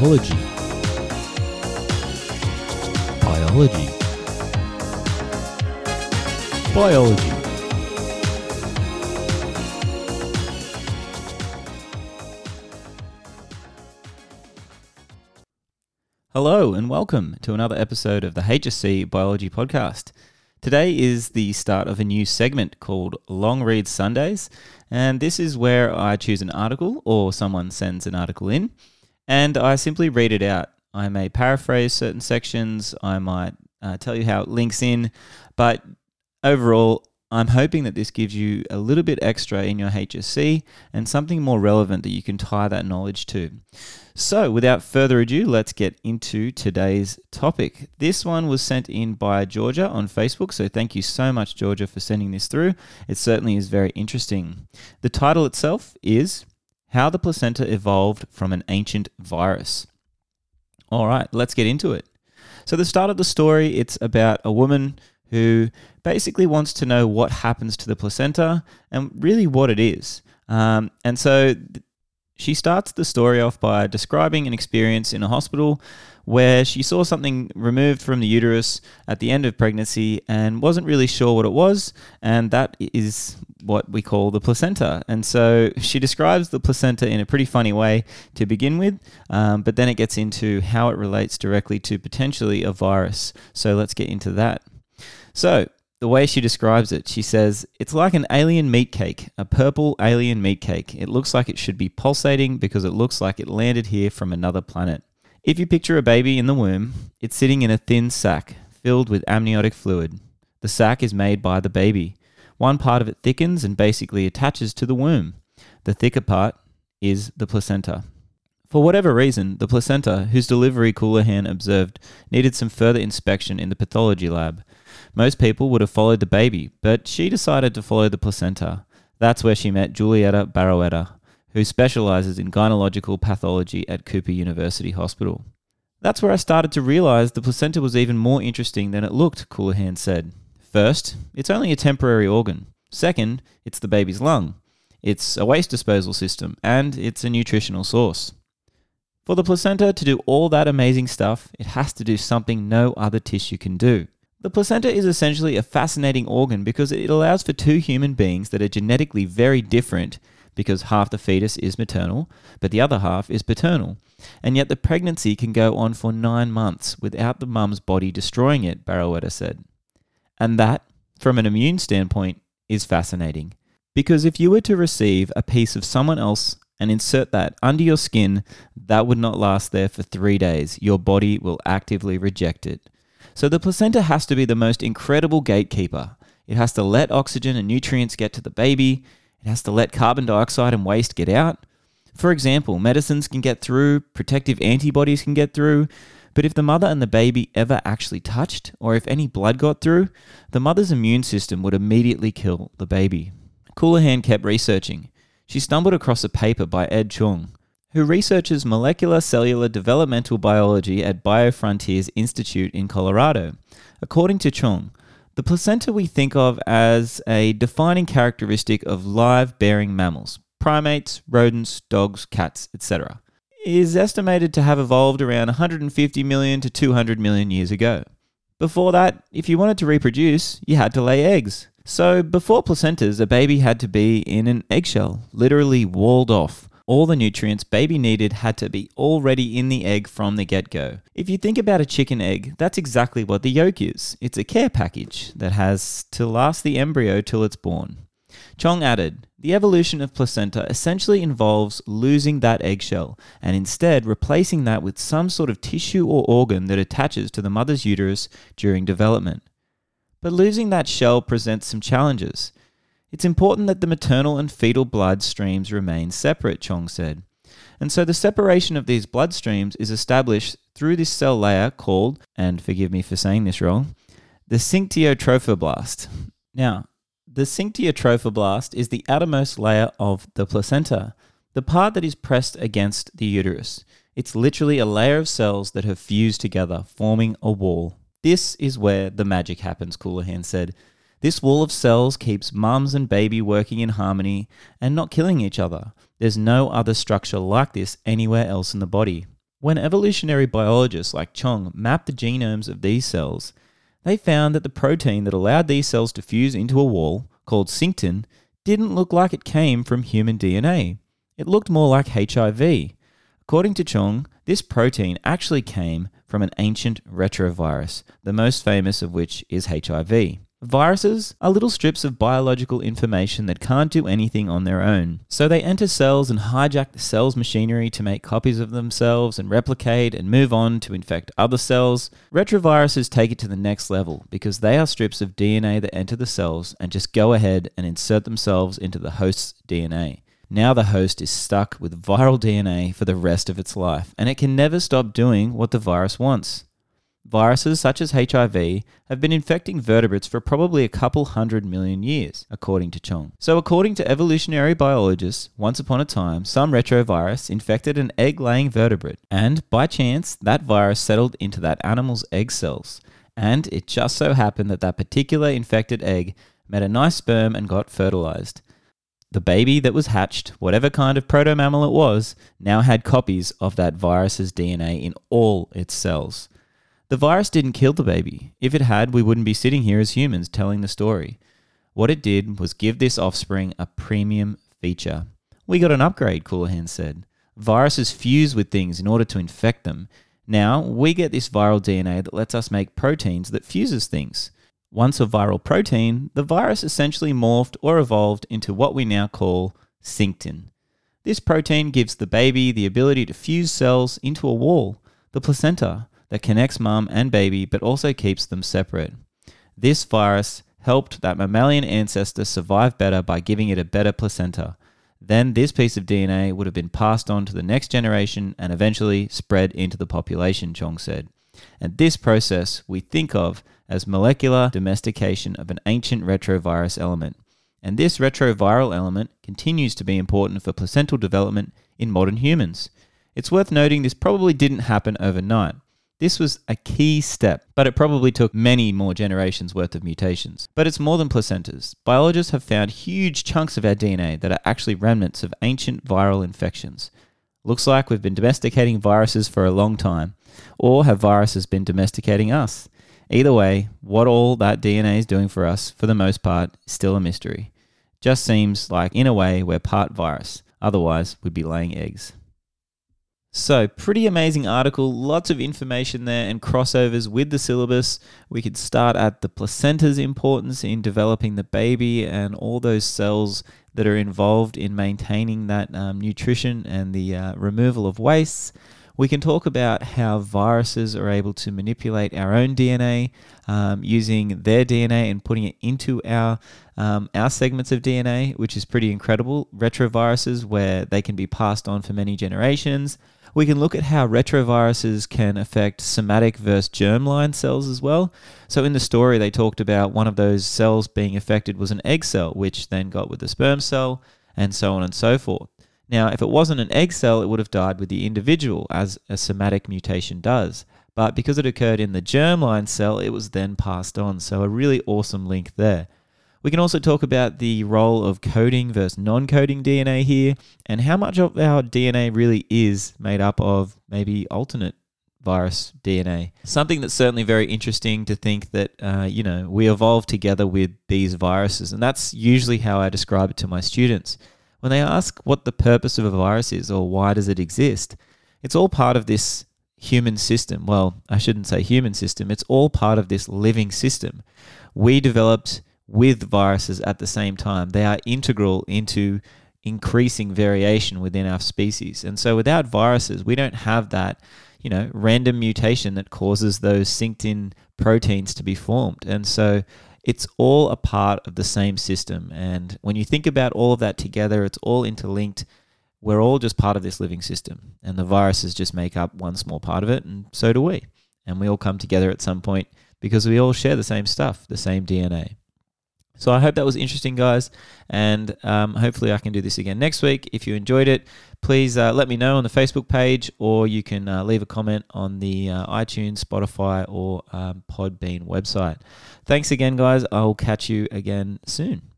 Biology. Biology. Biology. Hello and welcome to another episode of the HSC Biology Podcast. Today is the start of a new segment called Long Read Sundays, and this is where I choose an article or someone sends an article in, and I simply read it out. I may paraphrase certain sections, I might uh, tell you how it links in, but overall, I'm hoping that this gives you a little bit extra in your HSC and something more relevant that you can tie that knowledge to. So, without further ado, let's get into today's topic. This one was sent in by Georgia on Facebook, so thank you so much, Georgia, for sending this through. It certainly is very interesting. The title itself is How the Placenta Evolved from an Ancient Virus. All right, let's get into it. So, the start of the story, it's about a woman who basically wants to know what happens to the placenta and really what it is. Um, and so th- she starts the story off by describing an experience in a hospital where she saw something removed from the uterus at the end of pregnancy and wasn't really sure what it was, and that is what we call the placenta. And so she describes the placenta in a pretty funny way to begin with, um, but then it gets into how it relates directly to potentially a virus. So let's get into that. So, the way she describes it, she says, It's like an alien meat cake, a purple alien meat cake. It looks like it should be pulsating because it looks like it landed here from another planet. If you picture a baby in the womb, it's sitting in a thin sac filled with amniotic fluid. The sac is made by the baby. One part of it thickens and basically attaches to the womb. The thicker part is the placenta. For whatever reason, the placenta, whose delivery Coulihan observed, needed some further inspection in the pathology lab. Most people would have followed the baby, but she decided to follow the placenta. That's where she met Julieta Barroeta, who specializes in gynecological pathology at Cooper University Hospital. That's where I started to realize the placenta was even more interesting than it looked, Coulihan said. First, it's only a temporary organ. Second, it's the baby's lung. It's a waste disposal system, and it's a nutritional source. For the placenta to do all that amazing stuff, it has to do something no other tissue can do. The placenta is essentially a fascinating organ because it allows for two human beings that are genetically very different because half the fetus is maternal, but the other half is paternal. And yet the pregnancy can go on for nine months without the mum's body destroying it, Barroeta said. And that, from an immune standpoint, is fascinating. Because if you were to receive a piece of someone else and insert that under your skin, that would not last there for three days. Your body will actively reject it. So the placenta has to be the most incredible gatekeeper. It has to let oxygen and nutrients get to the baby. It has to let carbon dioxide and waste get out. For example, medicines can get through, protective antibodies can get through, but if the mother and the baby ever actually touched, or if any blood got through, the mother's immune system would immediately kill the baby. Coulihan kept researching. She stumbled across a paper by Ed Chuong, who researches molecular cellular developmental biology at BioFrontiers Institute in Colorado. According to Chuong, the placenta we think of as a defining characteristic of live bearing mammals, primates, rodents, dogs, cats, etc., is estimated to have evolved around 150 million to 200 million years ago. Before that, if you wanted to reproduce, you had to lay eggs. So, before placentas, a baby had to be in an eggshell, literally walled off, all the nutrients baby needed had to be already in the egg from the get go. If you think about a chicken egg, that's exactly what the yolk is. It's a care package that has to last the embryo till it's born. Chuong added, the evolution of placenta essentially involves losing that eggshell and instead replacing that with some sort of tissue or organ that attaches to the mother's uterus during development. But losing that shell presents some challenges. It's important that the maternal and fetal blood streams remain separate, Chuong said. And so the separation of these blood streams is established through this cell layer called, and forgive me for saying this wrong, the syncytiotrophoblasts. Now, the syncytiotrophoblasts is the outermost layer of the placenta, the part that is pressed against the uterus. It's literally a layer of cells that have fused together, forming a wall. This is where the magic happens, Coulihan said. This wall of cells keeps mums and baby working in harmony and not killing each other. There's no other structure like this anywhere else in the body. When evolutionary biologists like Chuong mapped the genomes of these cells, they found that the protein that allowed these cells to fuse into a wall, called syncytin, didn't look like it came from human DNA. It looked more like HIV. According to Chuong, this protein actually came from an ancient retrovirus, the most famous of which is HIV. Viruses are little strips of biological information that can't do anything on their own. So they enter cells and hijack the cell's machinery to make copies of themselves and replicate and move on to infect other cells. Retroviruses take it to the next level because they are strips of DNA that enter the cells and just go ahead and insert themselves into the host's DNA. Now the host is stuck with viral DNA for the rest of its life, and it can never stop doing what the virus wants. Viruses such as HIV have been infecting vertebrates for probably a couple hundred million years, according to Chuong. So, according to evolutionary biologists, once upon a time, some retrovirus infected an egg laying vertebrate, and by chance, that virus settled into that animal's egg cells. And it just so happened that that particular infected egg met a nice sperm and got fertilized. The baby that was hatched, whatever kind of proto mammal it was, now had copies of that virus's DNA in all its cells. The virus didn't kill the baby. If it had, we wouldn't be sitting here as humans telling the story. What it did was give this offspring a premium feature. We got an upgrade, Coulihan said. Viruses fuse with things in order to infect them. Now, we get this viral DNA that lets us make proteins that fuses things. Once a viral protein, the virus essentially morphed or evolved into what we now call syncytin. This protein gives the baby the ability to fuse cells into a wall, the placenta, that connects mum and baby but also keeps them separate. This virus helped that mammalian ancestor survive better by giving it a better placenta. Then this piece of DNA would have been passed on to the next generation and eventually spread into the population, Chuong said. And this process we think of as molecular domestication of an ancient retrovirus element. And this retroviral element continues to be important for placental development in modern humans. It's worth noting this probably didn't happen overnight. This was a key step, but it probably took many more generations worth of mutations. But it's more than placentas. Biologists have found huge chunks of our DNA that are actually remnants of ancient viral infections. Looks like we've been domesticating viruses for a long time, or have viruses been domesticating us? Either way, what all that DNA is doing for us, for the most part, is still a mystery. Just seems like, in a way, we're part virus. Otherwise, we'd be laying eggs. So, pretty amazing article, lots of information there and crossovers with the syllabus. We could start at the placenta's importance in developing the baby and all those cells that are involved in maintaining that um, nutrition and the uh, removal of wastes. We can talk about how viruses are able to manipulate our own DNA um, using their DNA and putting it into our um, our segments of DNA, which is pretty incredible. Retroviruses, where they can be passed on for many generations. We can look at how retroviruses can affect somatic versus germline cells as well. So in the story, they talked about one of those cells being affected was an egg cell, which then got with the sperm cell, and so on and so forth. Now, if it wasn't an egg cell, it would have died with the individual, as a somatic mutation does. But because it occurred in the germline cell, it was then passed on. So, a really awesome link there. We can also talk about the role of coding versus non coding DNA here and how much of our DNA really is made up of maybe alternate virus DNA. Something that's certainly very interesting to think that, uh, you know, we evolve together with these viruses. And that's usually how I describe it to my students. When they ask what the purpose of a virus is or why does it exist, it's all part of this human system. Well, I shouldn't say human system, it's all part of this living system. We developed with viruses at the same time. They are integral into increasing variation within our species. And so without viruses, we don't have that, you know, random mutation that causes those syncytin proteins to be formed. And so it's all a part of the same system. And when you think about all of that together, it's all interlinked. We're all just part of this living system. And the viruses just make up one small part of it, and so do we. And we all come together at some point because we all share the same stuff, the same DNA. So I hope that was interesting, guys, and um, hopefully I can do this again next week. If you enjoyed it, please uh, let me know on the Facebook page, or you can uh, leave a comment on the uh, iTunes, Spotify, or um, Podbean website. Thanks again, guys. I'll catch you again soon.